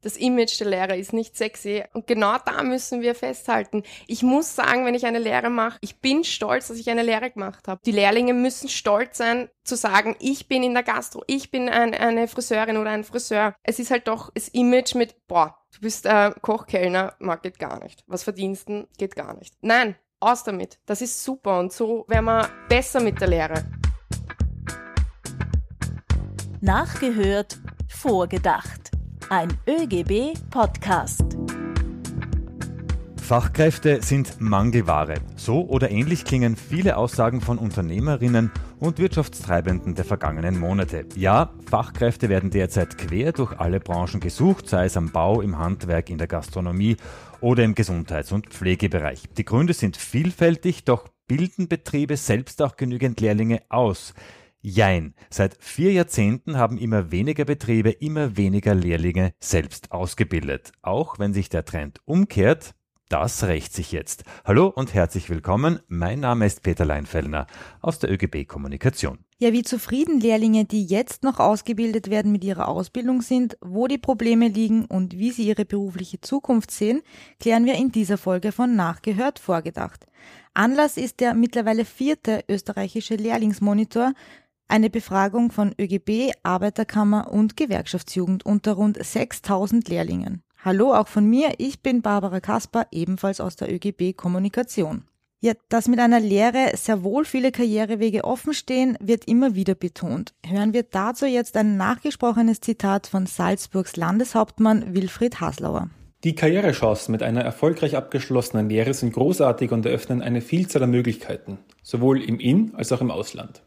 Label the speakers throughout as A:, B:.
A: Das Image der Lehrer ist nicht sexy und genau da müssen wir festhalten. Ich muss sagen, wenn ich eine Lehre mache, ich bin stolz, dass ich eine Lehre gemacht habe. Die Lehrlinge müssen stolz sein, zu sagen, ich bin in der Gastro, ich bin ein, eine Friseurin oder ein Friseur. Es ist halt doch das Image mit, boah, du bist äh, Kochkellner, mag geht gar nicht. Was verdiensten, geht gar nicht. Nein, aus damit. Das ist super und so werden wir besser mit der Lehre.
B: Nachgehört, vorgedacht. Ein ÖGB-Podcast.
C: Fachkräfte sind Mangelware. So oder ähnlich klingen viele Aussagen von Unternehmerinnen und Wirtschaftstreibenden der vergangenen Monate. Ja, Fachkräfte werden derzeit quer durch alle Branchen gesucht, sei es am Bau, im Handwerk, in der Gastronomie oder im Gesundheits- und Pflegebereich. Die Gründe sind vielfältig, doch bilden Betriebe selbst auch genügend Lehrlinge aus. Jein. Seit vier Jahrzehnten haben immer weniger Betriebe immer weniger Lehrlinge selbst ausgebildet. Auch wenn sich der Trend umkehrt, das rächt sich jetzt. Hallo und herzlich willkommen. Mein Name ist Peter Leinfellner aus der ÖGB Kommunikation.
D: Ja, wie zufrieden Lehrlinge, die jetzt noch ausgebildet werden mit ihrer Ausbildung sind, wo die Probleme liegen und wie sie ihre berufliche Zukunft sehen, klären wir in dieser Folge von Nachgehört vorgedacht. Anlass ist der mittlerweile vierte österreichische Lehrlingsmonitor, eine Befragung von ÖGB, Arbeiterkammer und Gewerkschaftsjugend unter rund 6000 Lehrlingen. Hallo auch von mir, ich bin Barbara Kasper, ebenfalls aus der ÖGB Kommunikation. Ja, dass mit einer Lehre sehr wohl viele Karrierewege offen stehen, wird immer wieder betont. Hören wir dazu jetzt ein nachgesprochenes Zitat von Salzburgs Landeshauptmann Wilfried Haslauer.
E: Die Karrierechancen mit einer erfolgreich abgeschlossenen Lehre sind großartig und eröffnen eine Vielzahl an Möglichkeiten, sowohl im In- als auch im Ausland.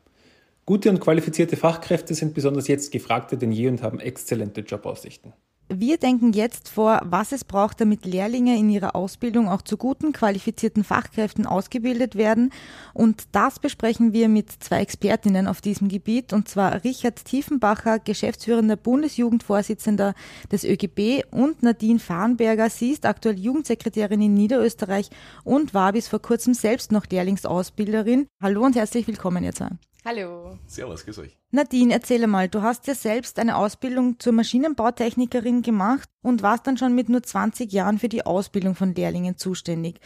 E: Gute und qualifizierte Fachkräfte sind besonders jetzt gefragter denn je und haben exzellente Jobaussichten.
D: Wir denken jetzt vor, was es braucht, damit Lehrlinge in ihrer Ausbildung auch zu guten, qualifizierten Fachkräften ausgebildet werden. Und das besprechen wir mit zwei Expertinnen auf diesem Gebiet, und zwar Richard Tiefenbacher, geschäftsführender Bundesjugendvorsitzender des ÖGB und Nadine Farnberger. Sie ist aktuell Jugendsekretärin in Niederösterreich und war bis vor kurzem selbst noch Lehrlingsausbilderin. Hallo und herzlich willkommen ihr zwei.
A: Hallo.
F: Servus, grüß euch.
D: Nadine, erzähle mal, du hast ja selbst eine Ausbildung zur Maschinenbautechnikerin gemacht und warst dann schon mit nur 20 Jahren für die Ausbildung von Lehrlingen zuständig.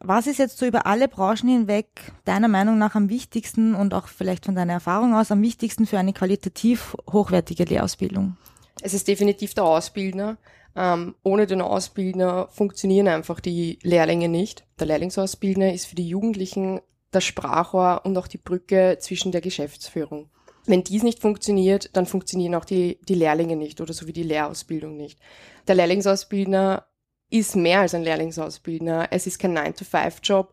D: Was ist jetzt so über alle Branchen hinweg deiner Meinung nach am wichtigsten und auch vielleicht von deiner Erfahrung aus am wichtigsten für eine qualitativ hochwertige Lehrausbildung?
A: Es ist definitiv der Ausbildner. Ähm, ohne den Ausbildner funktionieren einfach die Lehrlinge nicht. Der Lehrlingsausbildner ist für die Jugendlichen das Sprachrohr und auch die Brücke zwischen der Geschäftsführung. Wenn dies nicht funktioniert, dann funktionieren auch die, die Lehrlinge nicht oder so wie die Lehrausbildung nicht. Der Lehrlingsausbildner ist mehr als ein Lehrlingsausbildner. Es ist kein 9-to-5-Job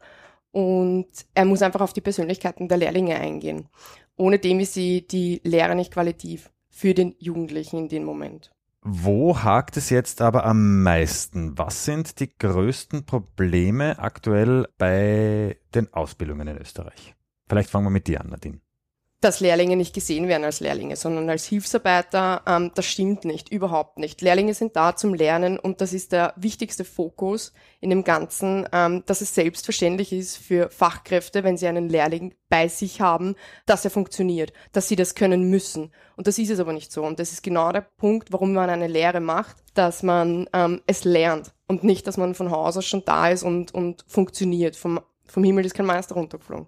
A: und er muss einfach auf die Persönlichkeiten der Lehrlinge eingehen. Ohne dem ist sie die Lehre nicht qualitativ für den Jugendlichen in dem Moment.
C: Wo hakt es jetzt aber am meisten? Was sind die größten Probleme aktuell bei den Ausbildungen in Österreich? Vielleicht fangen wir mit dir an, Nadine
A: dass Lehrlinge nicht gesehen werden als Lehrlinge, sondern als Hilfsarbeiter, ähm, das stimmt nicht, überhaupt nicht. Lehrlinge sind da zum Lernen und das ist der wichtigste Fokus in dem Ganzen, ähm, dass es selbstverständlich ist für Fachkräfte, wenn sie einen Lehrling bei sich haben, dass er funktioniert, dass sie das können müssen. Und das ist es aber nicht so. Und das ist genau der Punkt, warum man eine Lehre macht, dass man ähm, es lernt und nicht, dass man von Haus aus schon da ist und, und funktioniert. Vom, vom Himmel ist kein Meister runtergeflogen.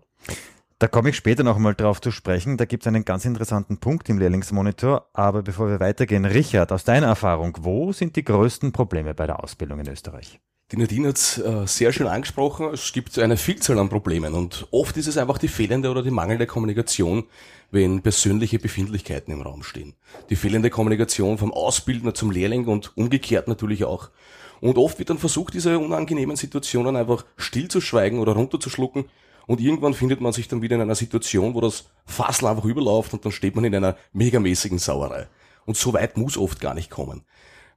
C: Da komme ich später noch einmal drauf zu sprechen. Da gibt es einen ganz interessanten Punkt im Lehrlingsmonitor. Aber bevor wir weitergehen, Richard, aus deiner Erfahrung, wo sind die größten Probleme bei der Ausbildung in Österreich?
F: Die Nadine hat es äh, sehr schön angesprochen. Es gibt eine Vielzahl an Problemen und oft ist es einfach die fehlende oder die mangelnde Kommunikation, wenn persönliche Befindlichkeiten im Raum stehen. Die fehlende Kommunikation vom Ausbildner zum Lehrling und umgekehrt natürlich auch. Und oft wird dann versucht, diese unangenehmen Situationen einfach stillzuschweigen oder runterzuschlucken und irgendwann findet man sich dann wieder in einer Situation, wo das Fassel einfach überläuft und dann steht man in einer megamäßigen Sauerei. Und so weit muss oft gar nicht kommen.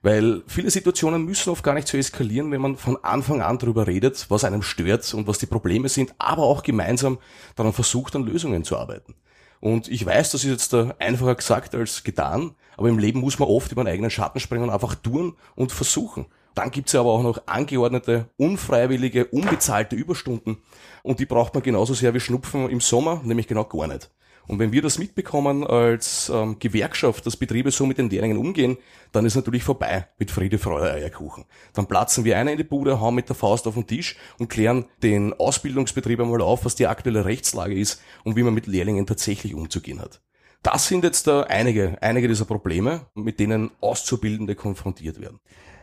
F: Weil viele Situationen müssen oft gar nicht so eskalieren, wenn man von Anfang an darüber redet, was einem stört und was die Probleme sind, aber auch gemeinsam daran versucht, an Lösungen zu arbeiten. Und ich weiß, das ist jetzt einfacher gesagt als getan, aber im Leben muss man oft über den eigenen Schatten springen und einfach tun und versuchen. Dann gibt's ja aber auch noch angeordnete, unfreiwillige, unbezahlte Überstunden. Und die braucht man genauso sehr wie Schnupfen im Sommer, nämlich genau gar nicht. Und wenn wir das mitbekommen als ähm, Gewerkschaft, dass Betriebe so mit den Lehrlingen umgehen, dann ist natürlich vorbei mit Friede, Freude, Eierkuchen. Dann platzen wir einer in die Bude, hauen mit der Faust auf den Tisch und klären den Ausbildungsbetrieb einmal auf, was die aktuelle Rechtslage ist und wie man mit Lehrlingen tatsächlich umzugehen hat. Das sind jetzt da einige, einige dieser Probleme, mit denen Auszubildende konfrontiert werden.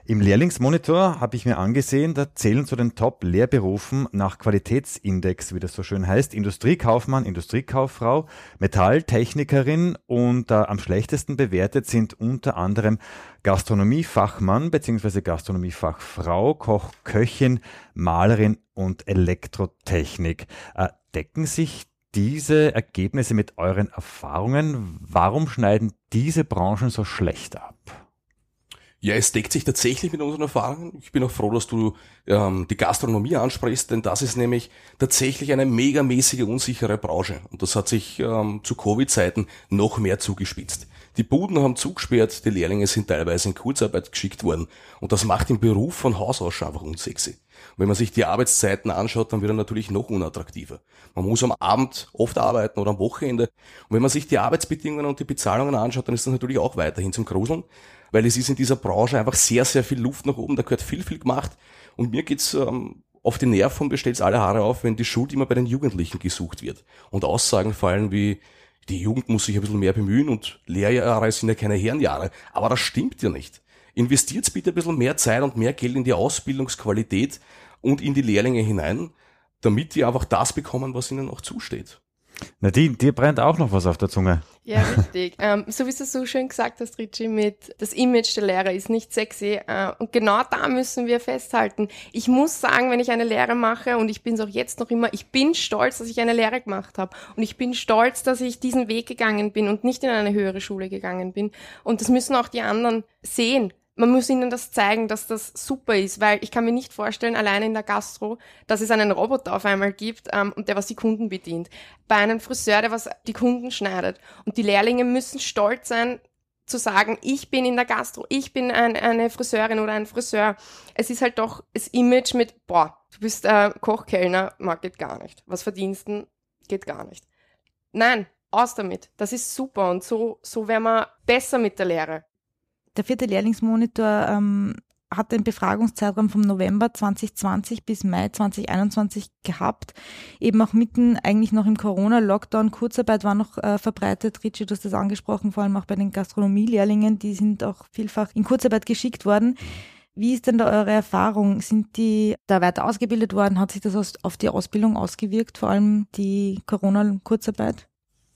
C: Im Lehrlingsmonitor habe ich mir angesehen, da zählen zu den Top-Lehrberufen nach Qualitätsindex, wie das so schön heißt, Industriekaufmann, Industriekauffrau, Metalltechnikerin und äh, am schlechtesten bewertet sind unter anderem Gastronomiefachmann bzw. Gastronomiefachfrau, Koch, Köchin, Malerin und Elektrotechnik. Äh, decken sich diese Ergebnisse mit euren Erfahrungen? Warum schneiden diese Branchen so schlecht ab?
F: Ja, es deckt sich tatsächlich mit unseren Erfahrungen. Ich bin auch froh, dass du ähm, die Gastronomie ansprichst, denn das ist nämlich tatsächlich eine megamäßige unsichere Branche. Und das hat sich ähm, zu Covid-Zeiten noch mehr zugespitzt. Die Buden haben zugesperrt, die Lehrlinge sind teilweise in Kurzarbeit geschickt worden. Und das macht den Beruf von Haus aus schon einfach unsexy. Und wenn man sich die Arbeitszeiten anschaut, dann wird er natürlich noch unattraktiver. Man muss am Abend oft arbeiten oder am Wochenende. Und wenn man sich die Arbeitsbedingungen und die Bezahlungen anschaut, dann ist das natürlich auch weiterhin zum Gruseln weil es ist in dieser Branche einfach sehr, sehr viel Luft nach oben, da gehört viel, viel gemacht. Und mir geht's ähm, auf die Nerven und stellt alle Haare auf, wenn die Schuld immer bei den Jugendlichen gesucht wird. Und Aussagen fallen wie, die Jugend muss sich ein bisschen mehr bemühen und Lehrjahre sind ja keine Herrenjahre. Aber das stimmt ja nicht. Investiert bitte ein bisschen mehr Zeit und mehr Geld in die Ausbildungsqualität und in die Lehrlinge hinein, damit die einfach das bekommen, was ihnen auch zusteht.
C: Nadine, dir brennt auch noch was auf der Zunge.
A: Ja, richtig. ähm, so wie du so schön gesagt hast, Richie, mit das Image der Lehrer ist nicht sexy. Äh, und genau da müssen wir festhalten. Ich muss sagen, wenn ich eine Lehre mache, und ich bin es auch jetzt noch immer, ich bin stolz, dass ich eine Lehre gemacht habe. Und ich bin stolz, dass ich diesen Weg gegangen bin und nicht in eine höhere Schule gegangen bin. Und das müssen auch die anderen sehen man muss ihnen das zeigen, dass das super ist, weil ich kann mir nicht vorstellen, alleine in der Gastro, dass es einen Roboter auf einmal gibt ähm, und der was die Kunden bedient. Bei einem Friseur, der was die Kunden schneidet. Und die Lehrlinge müssen stolz sein, zu sagen, ich bin in der Gastro, ich bin ein, eine Friseurin oder ein Friseur. Es ist halt doch das Image mit, boah, du bist äh, Kochkellner, mag geht gar nicht. Was verdiensten, geht gar nicht. Nein, aus damit. Das ist super und so, so wären wir besser mit der Lehre.
D: Der vierte Lehrlingsmonitor ähm, hat den Befragungszeitraum vom November 2020 bis Mai 2021 gehabt. Eben auch mitten eigentlich noch im Corona-Lockdown. Kurzarbeit war noch äh, verbreitet. Richie, du hast das angesprochen, vor allem auch bei den Gastronomielehrlingen. Die sind auch vielfach in Kurzarbeit geschickt worden. Wie ist denn da eure Erfahrung? Sind die da weiter ausgebildet worden? Hat sich das auf die Ausbildung ausgewirkt, vor allem die Corona-Kurzarbeit?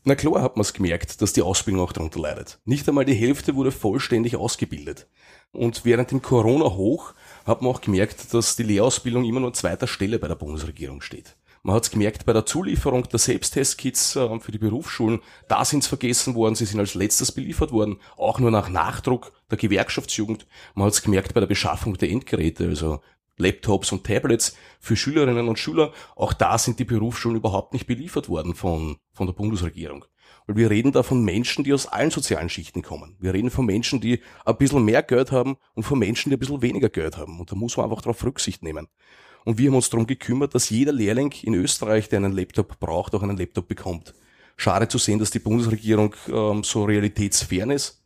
F: Na klar hat man es gemerkt, dass die Ausbildung auch darunter leidet. Nicht einmal die Hälfte wurde vollständig ausgebildet. Und während dem Corona-Hoch hat man auch gemerkt, dass die Lehrausbildung immer nur an zweiter Stelle bei der Bundesregierung steht. Man hat es gemerkt bei der Zulieferung der Selbsttestkits äh, für die Berufsschulen. Da sind sie vergessen worden, sie sind als letztes beliefert worden, auch nur nach Nachdruck der Gewerkschaftsjugend. Man hat es gemerkt bei der Beschaffung der Endgeräte, also Laptops und Tablets für Schülerinnen und Schüler. Auch da sind die Berufsschulen überhaupt nicht beliefert worden von, von der Bundesregierung. Weil wir reden da von Menschen, die aus allen sozialen Schichten kommen. Wir reden von Menschen, die ein bisschen mehr Geld haben und von Menschen, die ein bisschen weniger Geld haben. Und da muss man einfach darauf Rücksicht nehmen. Und wir haben uns darum gekümmert, dass jeder Lehrling in Österreich, der einen Laptop braucht, auch einen Laptop bekommt. Schade zu sehen, dass die Bundesregierung ähm, so realitätsfern ist,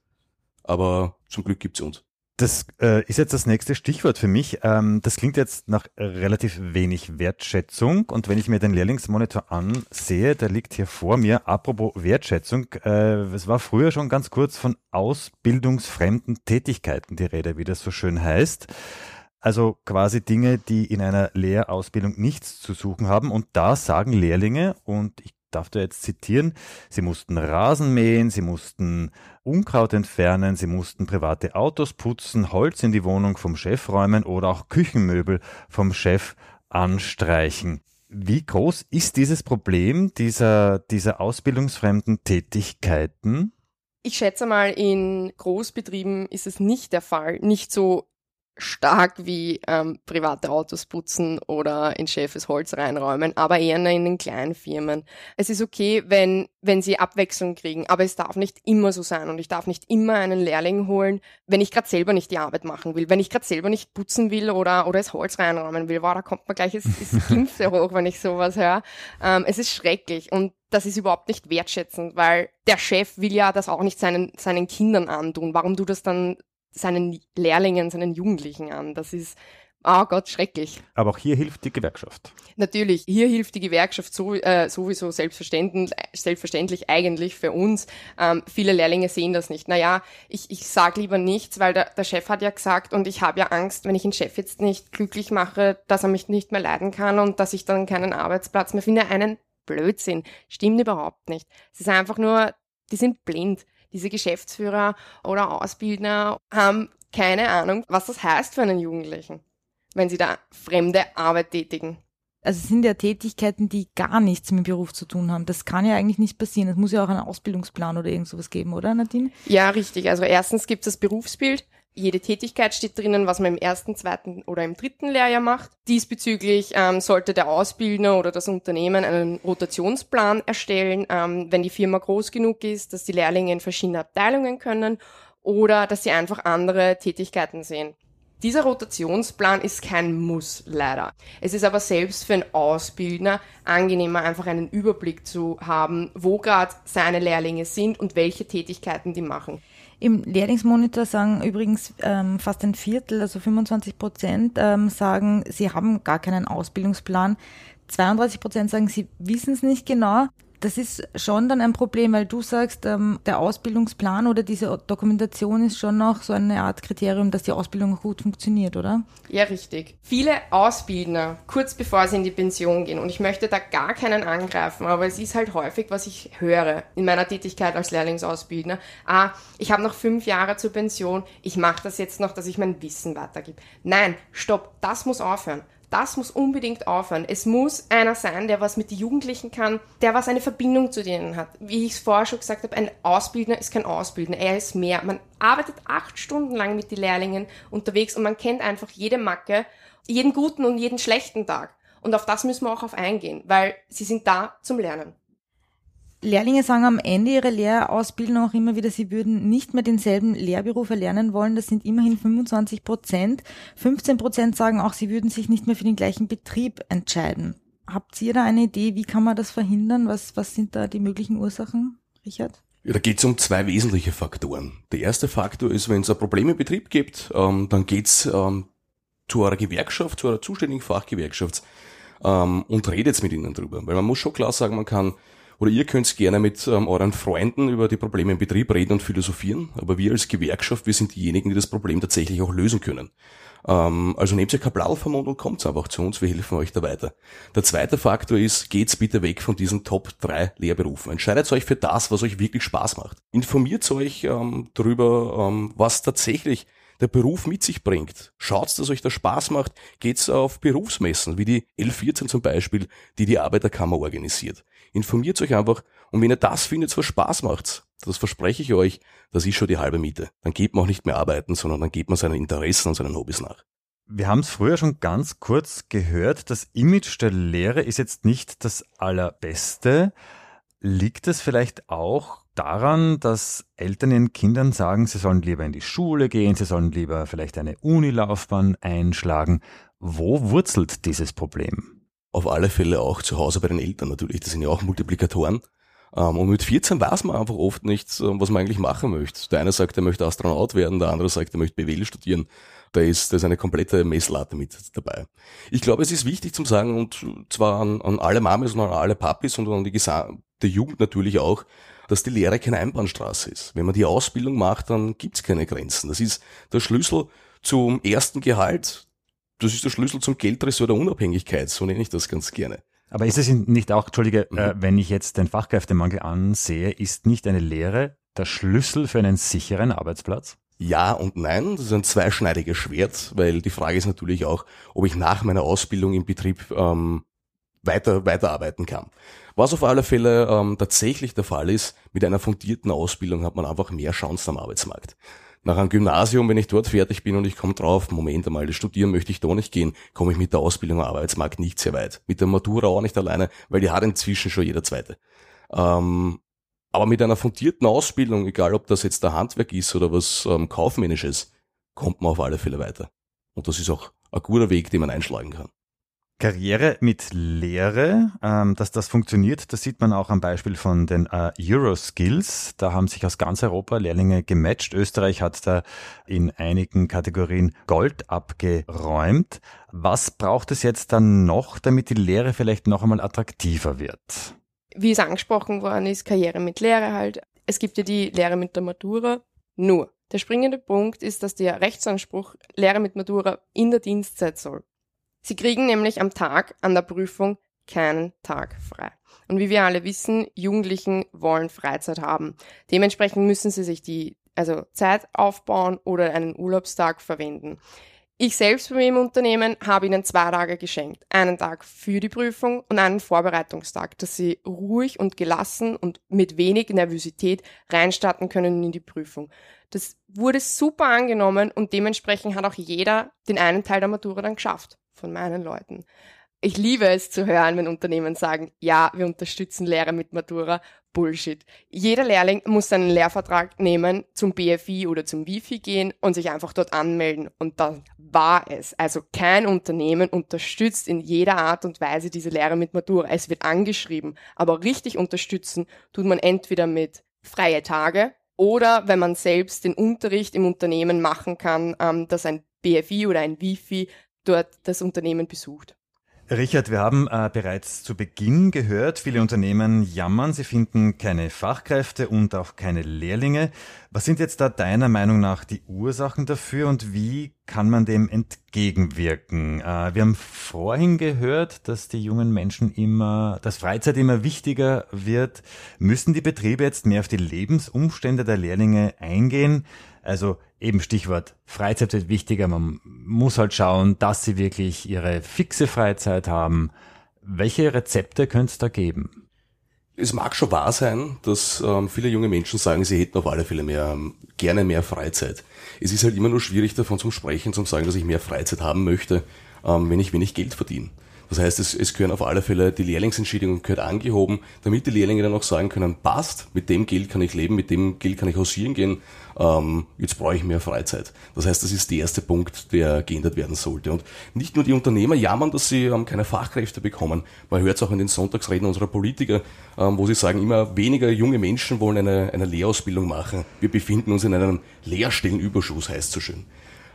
F: aber zum Glück gibt's uns.
C: Das äh, ist jetzt das nächste Stichwort für mich. Ähm, das klingt jetzt nach relativ wenig Wertschätzung. Und wenn ich mir den Lehrlingsmonitor ansehe, der liegt hier vor mir. Apropos Wertschätzung, äh, es war früher schon ganz kurz von ausbildungsfremden Tätigkeiten die Rede, wie das so schön heißt. Also quasi Dinge, die in einer Lehrausbildung nichts zu suchen haben. Und da sagen Lehrlinge, und ich darf da jetzt zitieren, sie mussten Rasen mähen, sie mussten Unkraut entfernen, sie mussten private Autos putzen, Holz in die Wohnung vom Chef räumen oder auch Küchenmöbel vom Chef anstreichen. Wie groß ist dieses Problem dieser, dieser ausbildungsfremden Tätigkeiten?
A: Ich schätze mal, in Großbetrieben ist es nicht der Fall. Nicht so stark wie ähm, private Autos putzen oder in Chefes Holz reinräumen, aber eher in den kleinen Firmen. Es ist okay, wenn, wenn sie Abwechslung kriegen, aber es darf nicht immer so sein und ich darf nicht immer einen Lehrling holen, wenn ich gerade selber nicht die Arbeit machen will, wenn ich gerade selber nicht putzen will oder, oder das Holz reinräumen will. Wow, da kommt man gleich das, das Gimpfe hoch, wenn ich sowas höre. Ähm, es ist schrecklich und das ist überhaupt nicht wertschätzend, weil der Chef will ja das auch nicht seinen, seinen Kindern antun. Warum tut das dann seinen Lehrlingen, seinen Jugendlichen an? Das ist, oh Gott, schrecklich.
C: Aber auch hier hilft die Gewerkschaft.
A: Natürlich, hier hilft die Gewerkschaft so, äh, sowieso selbstverständlich, selbstverständlich eigentlich für uns. Ähm, viele Lehrlinge sehen das nicht. Naja, ich, ich sage lieber nichts, weil der, der Chef hat ja gesagt und ich habe ja Angst, wenn ich den Chef jetzt nicht glücklich mache, dass er mich nicht mehr leiden kann und dass ich dann keinen Arbeitsplatz mehr finde. Einen Blödsinn. Stimmt überhaupt nicht. Es ist einfach nur, die sind blind. Diese Geschäftsführer oder Ausbildner haben keine Ahnung, was das heißt für einen Jugendlichen, wenn sie da fremde Arbeit tätigen.
D: Also es sind ja Tätigkeiten, die gar nichts mit dem Beruf zu tun haben. Das kann ja eigentlich nicht passieren. Es muss ja auch einen Ausbildungsplan oder irgend sowas geben, oder Nadine?
A: Ja, richtig. Also erstens gibt es das Berufsbild, jede Tätigkeit steht drinnen, was man im ersten, zweiten oder im dritten Lehrjahr macht. Diesbezüglich ähm, sollte der Ausbildner oder das Unternehmen einen Rotationsplan erstellen, ähm, wenn die Firma groß genug ist, dass die Lehrlinge in verschiedene Abteilungen können oder dass sie einfach andere Tätigkeiten sehen. Dieser Rotationsplan ist kein Muss, leider. Es ist aber selbst für einen Ausbildner angenehmer, einfach einen Überblick zu haben, wo gerade seine Lehrlinge sind und welche Tätigkeiten die machen.
D: Im Lehrlingsmonitor sagen übrigens ähm, fast ein Viertel, also 25 Prozent, ähm, sagen, sie haben gar keinen Ausbildungsplan. 32 Prozent sagen, sie wissen es nicht genau das ist schon dann ein Problem, weil du sagst, ähm, der Ausbildungsplan oder diese Dokumentation ist schon noch so eine Art Kriterium, dass die Ausbildung gut funktioniert, oder?
A: Ja, richtig. Viele Ausbildner, kurz bevor sie in die Pension gehen, und ich möchte da gar keinen angreifen, aber es ist halt häufig, was ich höre in meiner Tätigkeit als Lehrlingsausbildner. Ah, ich habe noch fünf Jahre zur Pension, ich mache das jetzt noch, dass ich mein Wissen weitergebe. Nein, stopp, das muss aufhören. Das muss unbedingt aufhören. Es muss einer sein, der was mit den Jugendlichen kann, der was eine Verbindung zu denen hat. Wie ich es vorher schon gesagt habe, ein Ausbildner ist kein Ausbildner, er ist mehr. Man arbeitet acht Stunden lang mit den Lehrlingen unterwegs und man kennt einfach jede Macke, jeden guten und jeden schlechten Tag. Und auf das müssen wir auch auf eingehen, weil sie sind da zum Lernen.
D: Lehrlinge sagen am Ende ihrer Lehrausbildung auch immer wieder, sie würden nicht mehr denselben Lehrberuf erlernen wollen. Das sind immerhin 25 Prozent. 15 Prozent sagen auch, sie würden sich nicht mehr für den gleichen Betrieb entscheiden. Habt ihr da eine Idee, wie kann man das verhindern? Was, was sind da die möglichen Ursachen, Richard?
F: Ja, da geht es um zwei wesentliche Faktoren. Der erste Faktor ist, wenn es ein Problem im Betrieb gibt, ähm, dann geht's ähm, zu eurer Gewerkschaft, zu eurer zuständigen Fachgewerkschaft ähm, und redet mit ihnen drüber. Weil man muss schon klar sagen, man kann oder ihr könnt gerne mit ähm, euren Freunden über die Probleme im Betrieb reden und philosophieren, aber wir als Gewerkschaft, wir sind diejenigen, die das Problem tatsächlich auch lösen können. Ähm, also nehmt ihr kein Blau vom Mund und kommt einfach zu uns, wir helfen euch da weiter. Der zweite Faktor ist, geht's bitte weg von diesen Top 3 Lehrberufen. Entscheidet euch für das, was euch wirklich Spaß macht. Informiert euch ähm, darüber, ähm, was tatsächlich der Beruf mit sich bringt. Schaut, dass euch das Spaß macht. Geht's auf Berufsmessen, wie die L14 zum Beispiel, die die Arbeiterkammer organisiert. Informiert euch einfach und wenn ihr das findet, was Spaß macht, das verspreche ich euch, das ist schon die halbe Miete. Dann geht man auch nicht mehr arbeiten, sondern dann geht man seinen Interessen und seinen Hobbys nach.
C: Wir haben es früher schon ganz kurz gehört, das Image der Lehre ist jetzt nicht das allerbeste. Liegt es vielleicht auch daran, dass Eltern ihren Kindern sagen, sie sollen lieber in die Schule gehen, sie sollen lieber vielleicht eine Unilaufbahn einschlagen? Wo wurzelt dieses Problem?
F: auf alle Fälle auch zu Hause bei den Eltern natürlich. Das sind ja auch Multiplikatoren. Ähm, und mit 14 weiß man einfach oft nicht, ähm, was man eigentlich machen möchte. Der eine sagt, er möchte Astronaut werden, der andere sagt, er möchte BWL studieren. Da ist, da ist eine komplette Messlatte mit dabei. Ich glaube, es ist wichtig zu sagen, und zwar an, an alle Mamis und an alle Papis und an die gesamte Jugend natürlich auch, dass die Lehre keine Einbahnstraße ist. Wenn man die Ausbildung macht, dann gibt's keine Grenzen. Das ist der Schlüssel zum ersten Gehalt, das ist der Schlüssel zum Geldressort der Unabhängigkeit, so nenne ich das ganz gerne.
C: Aber ist es nicht auch, Entschuldige, mhm. äh, wenn ich jetzt den Fachkräftemangel ansehe, ist nicht eine Lehre der Schlüssel für einen sicheren Arbeitsplatz?
F: Ja und nein, das ist ein zweischneidiges Schwert, weil die Frage ist natürlich auch, ob ich nach meiner Ausbildung im Betrieb ähm, weiter weiterarbeiten kann. Was auf alle Fälle ähm, tatsächlich der Fall ist, mit einer fundierten Ausbildung hat man einfach mehr Chancen am Arbeitsmarkt nach einem Gymnasium, wenn ich dort fertig bin und ich komme drauf, Moment einmal, das studieren möchte ich da nicht gehen, komme ich mit der Ausbildung am Arbeitsmarkt nicht sehr weit. Mit der Matura auch nicht alleine, weil die hat inzwischen schon jeder Zweite. Ähm, aber mit einer fundierten Ausbildung, egal ob das jetzt der Handwerk ist oder was ähm, kaufmännisches, kommt man auf alle Fälle weiter. Und das ist auch ein guter Weg, den man einschlagen kann.
C: Karriere mit Lehre, ähm, dass das funktioniert, das sieht man auch am Beispiel von den äh, Euroskills. Da haben sich aus ganz Europa Lehrlinge gematcht. Österreich hat da in einigen Kategorien Gold abgeräumt. Was braucht es jetzt dann noch, damit die Lehre vielleicht noch einmal attraktiver wird?
A: Wie es angesprochen worden ist, Karriere mit Lehre halt. Es gibt ja die Lehre mit der Matura. Nur, der springende Punkt ist, dass der Rechtsanspruch Lehre mit Matura in der Dienstzeit soll. Sie kriegen nämlich am Tag an der Prüfung keinen Tag frei. Und wie wir alle wissen, Jugendlichen wollen Freizeit haben. Dementsprechend müssen sie sich die also Zeit aufbauen oder einen Urlaubstag verwenden. Ich selbst bei mir im Unternehmen habe ihnen zwei Tage geschenkt. Einen Tag für die Prüfung und einen Vorbereitungstag, dass sie ruhig und gelassen und mit wenig Nervosität reinstarten können in die Prüfung. Das wurde super angenommen und dementsprechend hat auch jeder den einen Teil der Matura dann geschafft von meinen Leuten. Ich liebe es zu hören, wenn Unternehmen sagen, ja, wir unterstützen Lehrer mit Matura. Bullshit. Jeder Lehrling muss seinen Lehrvertrag nehmen, zum BFI oder zum Wifi gehen und sich einfach dort anmelden. Und dann war es. Also kein Unternehmen unterstützt in jeder Art und Weise diese Lehre mit Matura. Es wird angeschrieben. Aber richtig unterstützen tut man entweder mit freie Tage oder wenn man selbst den Unterricht im Unternehmen machen kann, ähm, dass ein BFI oder ein Wifi dort das Unternehmen besucht.
C: Richard, wir haben äh, bereits zu Beginn gehört, viele Unternehmen jammern, sie finden keine Fachkräfte und auch keine Lehrlinge. Was sind jetzt da deiner Meinung nach die Ursachen dafür und wie kann man dem entgegenwirken? Äh, wir haben vorhin gehört, dass die jungen Menschen immer, dass Freizeit immer wichtiger wird. Müssen die Betriebe jetzt mehr auf die Lebensumstände der Lehrlinge eingehen? Also eben Stichwort Freizeit wird wichtiger. Man muss halt schauen, dass sie wirklich ihre fixe Freizeit haben. Welche Rezepte könnte es da geben?
F: Es mag schon wahr sein, dass ähm, viele junge Menschen sagen, sie hätten auf alle Fälle mehr, ähm, gerne mehr Freizeit. Es ist halt immer nur schwierig davon zu sprechen, zu sagen, dass ich mehr Freizeit haben möchte, ähm, wenn ich wenig Geld verdiene. Das heißt, es, es gehören auf alle Fälle, die Lehrlingsentschädigung gehört angehoben, damit die Lehrlinge dann auch sagen können, passt, mit dem Geld kann ich leben, mit dem Geld kann ich hausieren gehen, ähm, jetzt brauche ich mehr Freizeit. Das heißt, das ist der erste Punkt, der geändert werden sollte. Und nicht nur die Unternehmer jammern, dass sie ähm, keine Fachkräfte bekommen. Man hört es auch in den Sonntagsreden unserer Politiker, ähm, wo sie sagen, immer weniger junge Menschen wollen eine, eine Lehrausbildung machen. Wir befinden uns in einem Lehrstellenüberschuss, heißt so schön.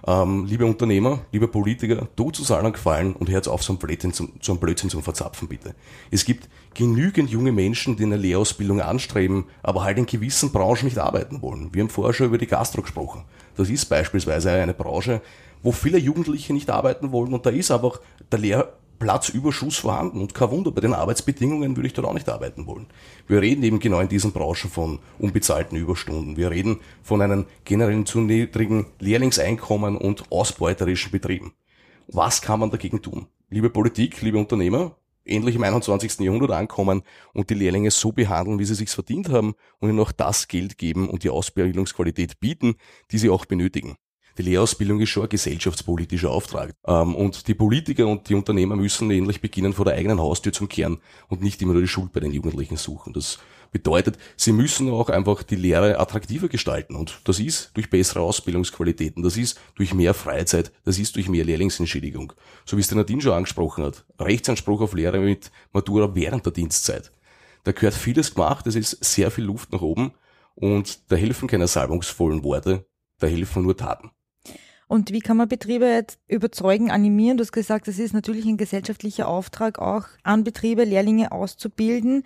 F: Ähm, liebe Unternehmer, liebe Politiker, tut uns allen gefallen und hört auf, so ein Blödsinn zum, so Blödsinn zum Verzapfen, bitte. Es gibt genügend junge Menschen, die eine Lehrausbildung anstreben, aber halt in gewissen Branchen nicht arbeiten wollen. Wir haben vorher schon über die Gastro gesprochen. Das ist beispielsweise eine Branche, wo viele Jugendliche nicht arbeiten wollen und da ist einfach der Lehr Platzüberschuss vorhanden und kein Wunder, bei den Arbeitsbedingungen würde ich dort auch nicht arbeiten wollen. Wir reden eben genau in diesen Branchen von unbezahlten Überstunden. Wir reden von einem generell zu niedrigen Lehrlingseinkommen und ausbeuterischen Betrieben. Was kann man dagegen tun? Liebe Politik, liebe Unternehmer, endlich im 21. Jahrhundert ankommen und die Lehrlinge so behandeln, wie sie sich's verdient haben und ihnen auch das Geld geben und die Ausbildungsqualität bieten, die sie auch benötigen die Lehrausbildung ist schon ein gesellschaftspolitischer Auftrag. Ähm, und die Politiker und die Unternehmer müssen endlich beginnen, vor der eigenen Haustür zu kehren und nicht immer nur die Schuld bei den Jugendlichen suchen. Das bedeutet, sie müssen auch einfach die Lehre attraktiver gestalten. Und das ist durch bessere Ausbildungsqualitäten, das ist durch mehr Freizeit, das ist durch mehr Lehrlingsentschädigung. So wie es der Nadine schon angesprochen hat. Rechtsanspruch auf Lehre mit Matura während der Dienstzeit. Da gehört vieles gemacht, es ist sehr viel Luft nach oben und da helfen keine salbungsvollen Worte, da helfen nur Taten.
D: Und wie kann man Betriebe jetzt überzeugen, animieren? Du hast gesagt, es ist natürlich ein gesellschaftlicher Auftrag, auch an Betriebe Lehrlinge auszubilden.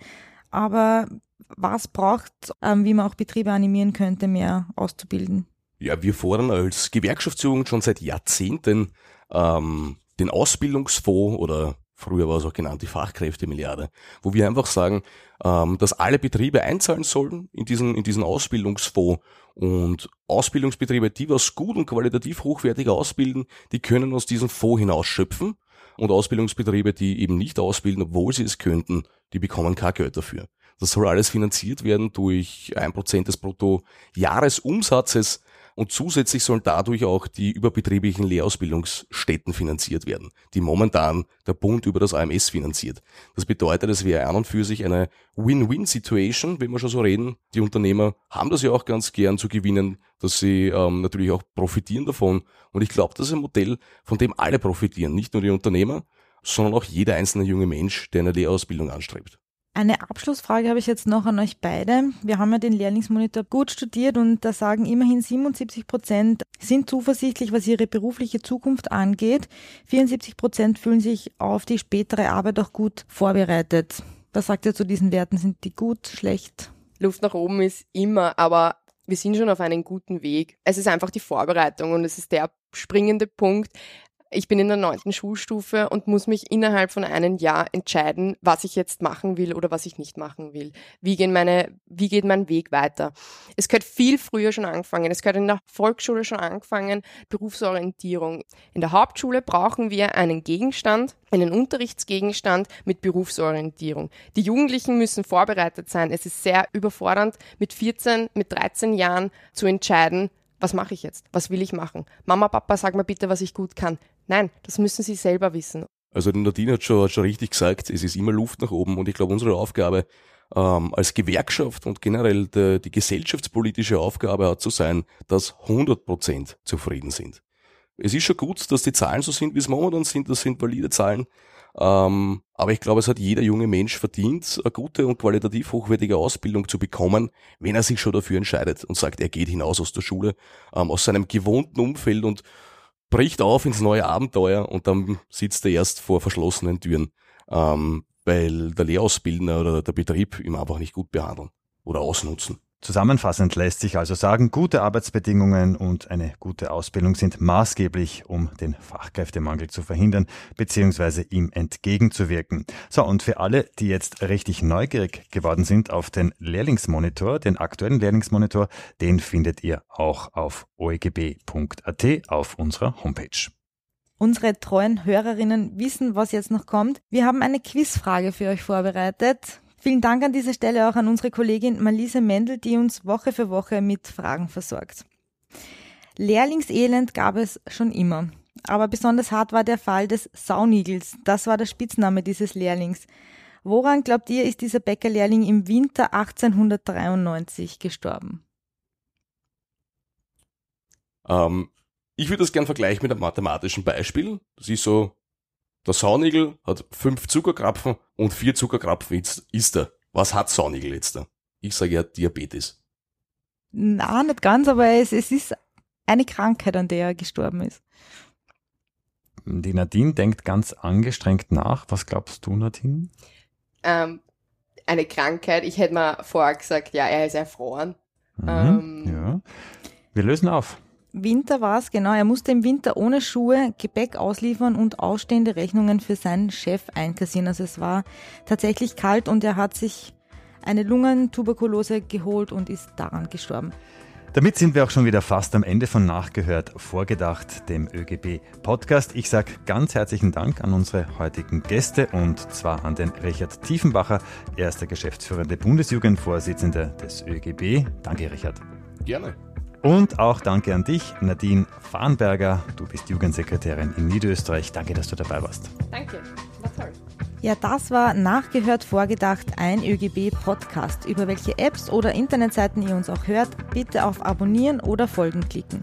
D: Aber was braucht ähm, wie man auch Betriebe animieren könnte, mehr auszubilden?
F: Ja, wir fordern als Gewerkschaftsjugend schon seit Jahrzehnten ähm, den Ausbildungsfonds oder früher war es auch genannt die Fachkräftemilliarde, wo wir einfach sagen, ähm, dass alle Betriebe einzahlen sollen in diesen, in diesen Ausbildungsfonds und Ausbildungsbetriebe, die was gut und qualitativ hochwertig ausbilden, die können aus diesem Fonds hinausschöpfen und Ausbildungsbetriebe, die eben nicht ausbilden, obwohl sie es könnten, die bekommen kein Geld dafür. Das soll alles finanziert werden durch ein Prozent des Bruttojahresumsatzes und zusätzlich sollen dadurch auch die überbetrieblichen Lehrausbildungsstätten finanziert werden, die momentan der Bund über das AMS finanziert. Das bedeutet, es wäre an und für sich eine Win-Win-Situation, wenn wir schon so reden. Die Unternehmer haben das ja auch ganz gern zu gewinnen, dass sie ähm, natürlich auch profitieren davon. Und ich glaube, das ist ein Modell, von dem alle profitieren, nicht nur die Unternehmer, sondern auch jeder einzelne junge Mensch, der eine Lehrausbildung anstrebt.
D: Eine Abschlussfrage habe ich jetzt noch an euch beide. Wir haben ja den Lehrlingsmonitor gut studiert und da sagen immerhin 77 Prozent sind zuversichtlich, was ihre berufliche Zukunft angeht. 74 Prozent fühlen sich auf die spätere Arbeit auch gut vorbereitet. Was sagt ihr zu diesen Werten? Sind die gut, schlecht?
A: Luft nach oben ist immer, aber wir sind schon auf einem guten Weg. Es ist einfach die Vorbereitung und es ist der springende Punkt ich bin in der neunten Schulstufe und muss mich innerhalb von einem Jahr entscheiden, was ich jetzt machen will oder was ich nicht machen will. Wie, gehen meine, wie geht mein Weg weiter? Es gehört viel früher schon angefangen. Es gehört in der Volksschule schon angefangen, Berufsorientierung. In der Hauptschule brauchen wir einen Gegenstand, einen Unterrichtsgegenstand mit Berufsorientierung. Die Jugendlichen müssen vorbereitet sein. Es ist sehr überfordernd, mit 14, mit 13 Jahren zu entscheiden, was mache ich jetzt? Was will ich machen? Mama, Papa, sag mir bitte, was ich gut kann. Nein, das müssen sie selber wissen.
F: Also Nadine hat schon, schon richtig gesagt, es ist immer Luft nach oben und ich glaube, unsere Aufgabe ähm, als Gewerkschaft und generell de, die gesellschaftspolitische Aufgabe hat zu sein, dass 100 Prozent zufrieden sind. Es ist schon gut, dass die Zahlen so sind, wie es momentan sind, das sind valide Zahlen, ähm, aber ich glaube, es hat jeder junge Mensch verdient, eine gute und qualitativ hochwertige Ausbildung zu bekommen, wenn er sich schon dafür entscheidet und sagt, er geht hinaus aus der Schule, ähm, aus seinem gewohnten Umfeld und bricht auf ins neue Abenteuer und dann sitzt er erst vor verschlossenen Türen, ähm, weil der Lehrausbildner oder der Betrieb ihm einfach nicht gut behandeln oder ausnutzen.
C: Zusammenfassend lässt sich also sagen, gute Arbeitsbedingungen und eine gute Ausbildung sind maßgeblich, um den Fachkräftemangel zu verhindern bzw. ihm entgegenzuwirken. So, und für alle, die jetzt richtig neugierig geworden sind auf den Lehrlingsmonitor, den aktuellen Lehrlingsmonitor, den findet ihr auch auf oegb.at auf unserer Homepage.
D: Unsere treuen Hörerinnen wissen, was jetzt noch kommt. Wir haben eine Quizfrage für euch vorbereitet. Vielen Dank an dieser Stelle auch an unsere Kollegin Malise Mendel, die uns Woche für Woche mit Fragen versorgt. Lehrlingselend gab es schon immer. Aber besonders hart war der Fall des Saunigels. Das war der Spitzname dieses Lehrlings. Woran glaubt ihr, ist dieser Bäckerlehrling im Winter 1893 gestorben?
F: Ähm, ich würde das gern vergleichen mit einem mathematischen Beispiel. Das ist so der Saunigel hat fünf Zuckerkrapfen und vier Zuckerkrapfen isst er. Was hat Saunigel jetzt da? Ich sage ja Diabetes.
D: Na, nicht ganz, aber es, es ist eine Krankheit, an der er gestorben ist.
C: Die Nadine denkt ganz angestrengt nach. Was glaubst du, Nadine?
A: Ähm, eine Krankheit. Ich hätte mal vorher gesagt, ja, er ist erfroren.
C: Mhm, ähm, ja. Wir lösen auf.
D: Winter war es, genau. Er musste im Winter ohne Schuhe Gepäck ausliefern und ausstehende Rechnungen für seinen Chef einkassieren. Also es war tatsächlich kalt und er hat sich eine Lungentuberkulose geholt und ist daran gestorben.
C: Damit sind wir auch schon wieder fast am Ende von Nachgehört vorgedacht, dem ÖGB-Podcast. Ich sage ganz herzlichen Dank an unsere heutigen Gäste und zwar an den Richard Tiefenbacher, erster geschäftsführende Bundesjugendvorsitzender des ÖGB. Danke, Richard.
F: Gerne.
C: Und auch danke an dich, Nadine Farnberger. Du bist Jugendsekretärin in Niederösterreich. Danke, dass du dabei warst.
A: Danke, war toll.
D: Ja, das war Nachgehört Vorgedacht, ein ÖGB-Podcast. Über welche Apps oder Internetseiten ihr uns auch hört, bitte auf Abonnieren oder Folgen klicken.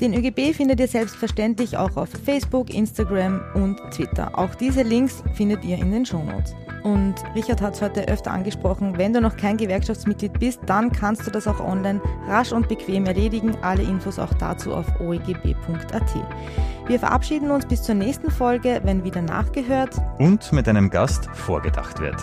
D: Den ÖGB findet ihr selbstverständlich auch auf Facebook, Instagram und Twitter. Auch diese Links findet ihr in den Shownotes. Und Richard hat es heute öfter angesprochen, wenn du noch kein Gewerkschaftsmitglied bist, dann kannst du das auch online rasch und bequem erledigen. Alle Infos auch dazu auf oegb.at. Wir verabschieden uns bis zur nächsten Folge, wenn wieder nachgehört
C: und mit einem Gast vorgedacht wird.